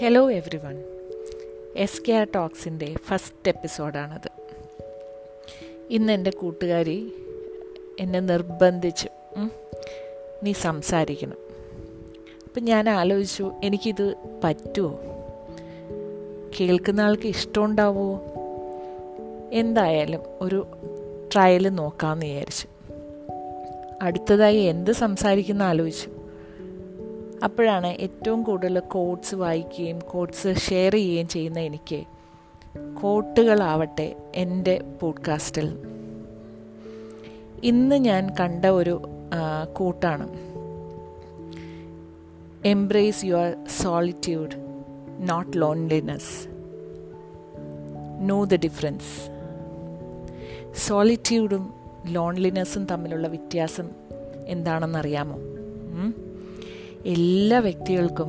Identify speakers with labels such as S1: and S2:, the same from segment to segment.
S1: Hello everyone S K R ടോക്സിന്റെ first എപ്പിസോഡാണത് ഇന്ന് എന്റെ കൂട്ടുകാരി എന്നെ നിർബന്ധിച്ച് നീ സംസാരിക്കണം. അപ്പം ഞാൻ ആലോചിച്ചു എനിക്കിത് പറ്റുമോ കേൾക്കുന്ന ആൾക്ക് ഇഷ്ടമുണ്ടാവുമോ എന്തായാലും ഒരു ട്രയൽ നോക്കാമെന്ന് വിചാരിച്ചു. അടുത്തതായി എന്ത് സംസാരിക്കുന്ന ആലോചിച്ചു. അപ്പോഴാണ് ഏറ്റവും കൂടുതൽ കോട്ട്സ് വായിക്കുകയും കോട്ട്സ് ഷെയർ ചെയ്യുകയും ചെയ്യുന്ന എനിക്ക് കോട്ടുകളാവട്ടെ എന്റെ പോഡ്കാസ്റ്റിൽ ഇന്ന് ഞാൻ കണ്ട ഒരു കൂട്ടാണ് embrace your solitude not loneliness know the difference സോളിറ്റ്യൂഡും ലോൺലിനെസ്സും തമ്മിലുള്ള വ്യത്യാസം എന്താണെന്നറിയാമോ? എല്ലാ വ്യക്തികൾക്കും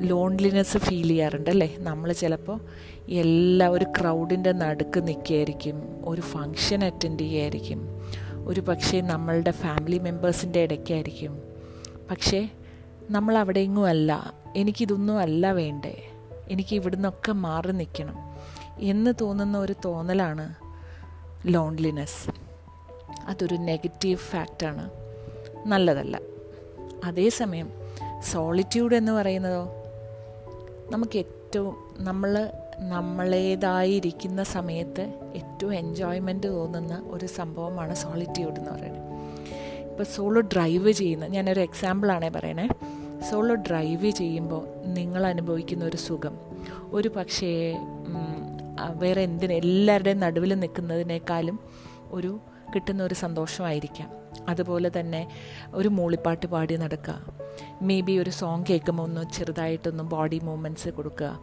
S1: ലോൺലിനെസ് ഫീൽ ചെയ്യാറുണ്ട് അല്ലേ നമ്മൾ ചിലപ്പോൾ എല്ലാ ഒരു ക്രൗഡിന്റെ നടുക്ക് നിൽക്കുകയായിരിക്കും ഒരു ഫങ്ഷൻ അറ്റൻഡ് ചെയ്യായിരിക്കും ഒരു പക്ഷേ നമ്മളുടെ ഫാമിലി മെമ്പേഴ്സിന്റെ ഇടയ്ക്കായിരിക്കും. പക്ഷേ നമ്മൾ അവിടെ ഇങ്ങും അല്ല. എനിക്കിതൊന്നും അല്ല വേണ്ടേ? എനിക്ക് ഇവിടുന്നൊക്കെ മാറി നിൽക്കണം എന്ന് തോന്നുന്ന ഒരു തോന്നലാണ് ലോൺലിനെസ് അതൊരു നെഗറ്റീവ് ഫാക്റ്റാണ് നല്ലതല്ല. അതേസമയം സോളിറ്റ്യൂഡ് എന്ന് പറയുന്നതോ? നമുക്ക് ഏറ്റവും നമ്മൾ നമ്മളേതായിരിക്കുന്ന സമയത്ത് ഏറ്റവും എൻജോയ്മെന്റ് തോന്നുന്ന ഒരു സംഭവമാണ് സോളിറ്റ്യൂഡ് എന്ന് പറയുന്നത്. ഇപ്പോൾ സോളോ ഡ്രൈവ് ചെയ്യുന്ന ഞാനൊരു എക്സാമ്പിളാണേ പറയണേ. സോളോ ഡ്രൈവ് ചെയ്യുമ്പോൾ നിങ്ങൾ അനുഭവിക്കുന്ന ഒരു സുഖം. ഒരു പക്ഷേ വേറെ എന്തിന് എല്ലാവരുടെയും നടുവിൽ നിൽക്കുന്നതിനേക്കാളും ഒരു കിട്ടുന്ന ഒരു സന്തോഷമായിരിക്കാം. അതുപോലെ തന്നെ ഒരു മൂളിപ്പാട്ട് പാടി നടക്കുക. മേ ബി ഒരു സോങ് കേൾക്കുമ്പോൾ ഒന്ന് ചെറുതായിട്ടൊന്ന് ബോഡി മൂവ്മെന്റ്സ് കൊടുക്കുക.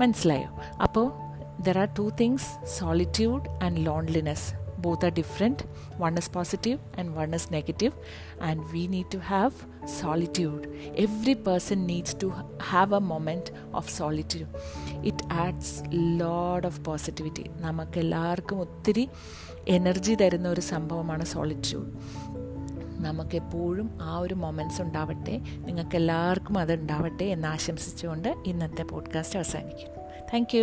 S1: മനസ്സിലായോ? അപ്പോൾ there are two things solitude and loneliness both are different one is positive and one is negative and we need to have solitude every person needs to have a moment of solitude it adds load of positivity നമുക്കെല്ലാവർക്കും ഒത്തിരി energy തരുന്ന ഒരു സംഭവമാണ് solitude നമുക്കെപ്പോഴും ആ ഒരു moments ഉണ്ടാവട്ടെ. നിങ്ങൾക്കെല്ലാവർക്കും അത് ഉണ്ടാവട്ടെ എന്ന് ആശംസിച്ചുകൊണ്ട് ഇന്നത്തെ പോഡ്കാസ്റ്റ് അവസാനിക്കുന്നു. താങ്ക്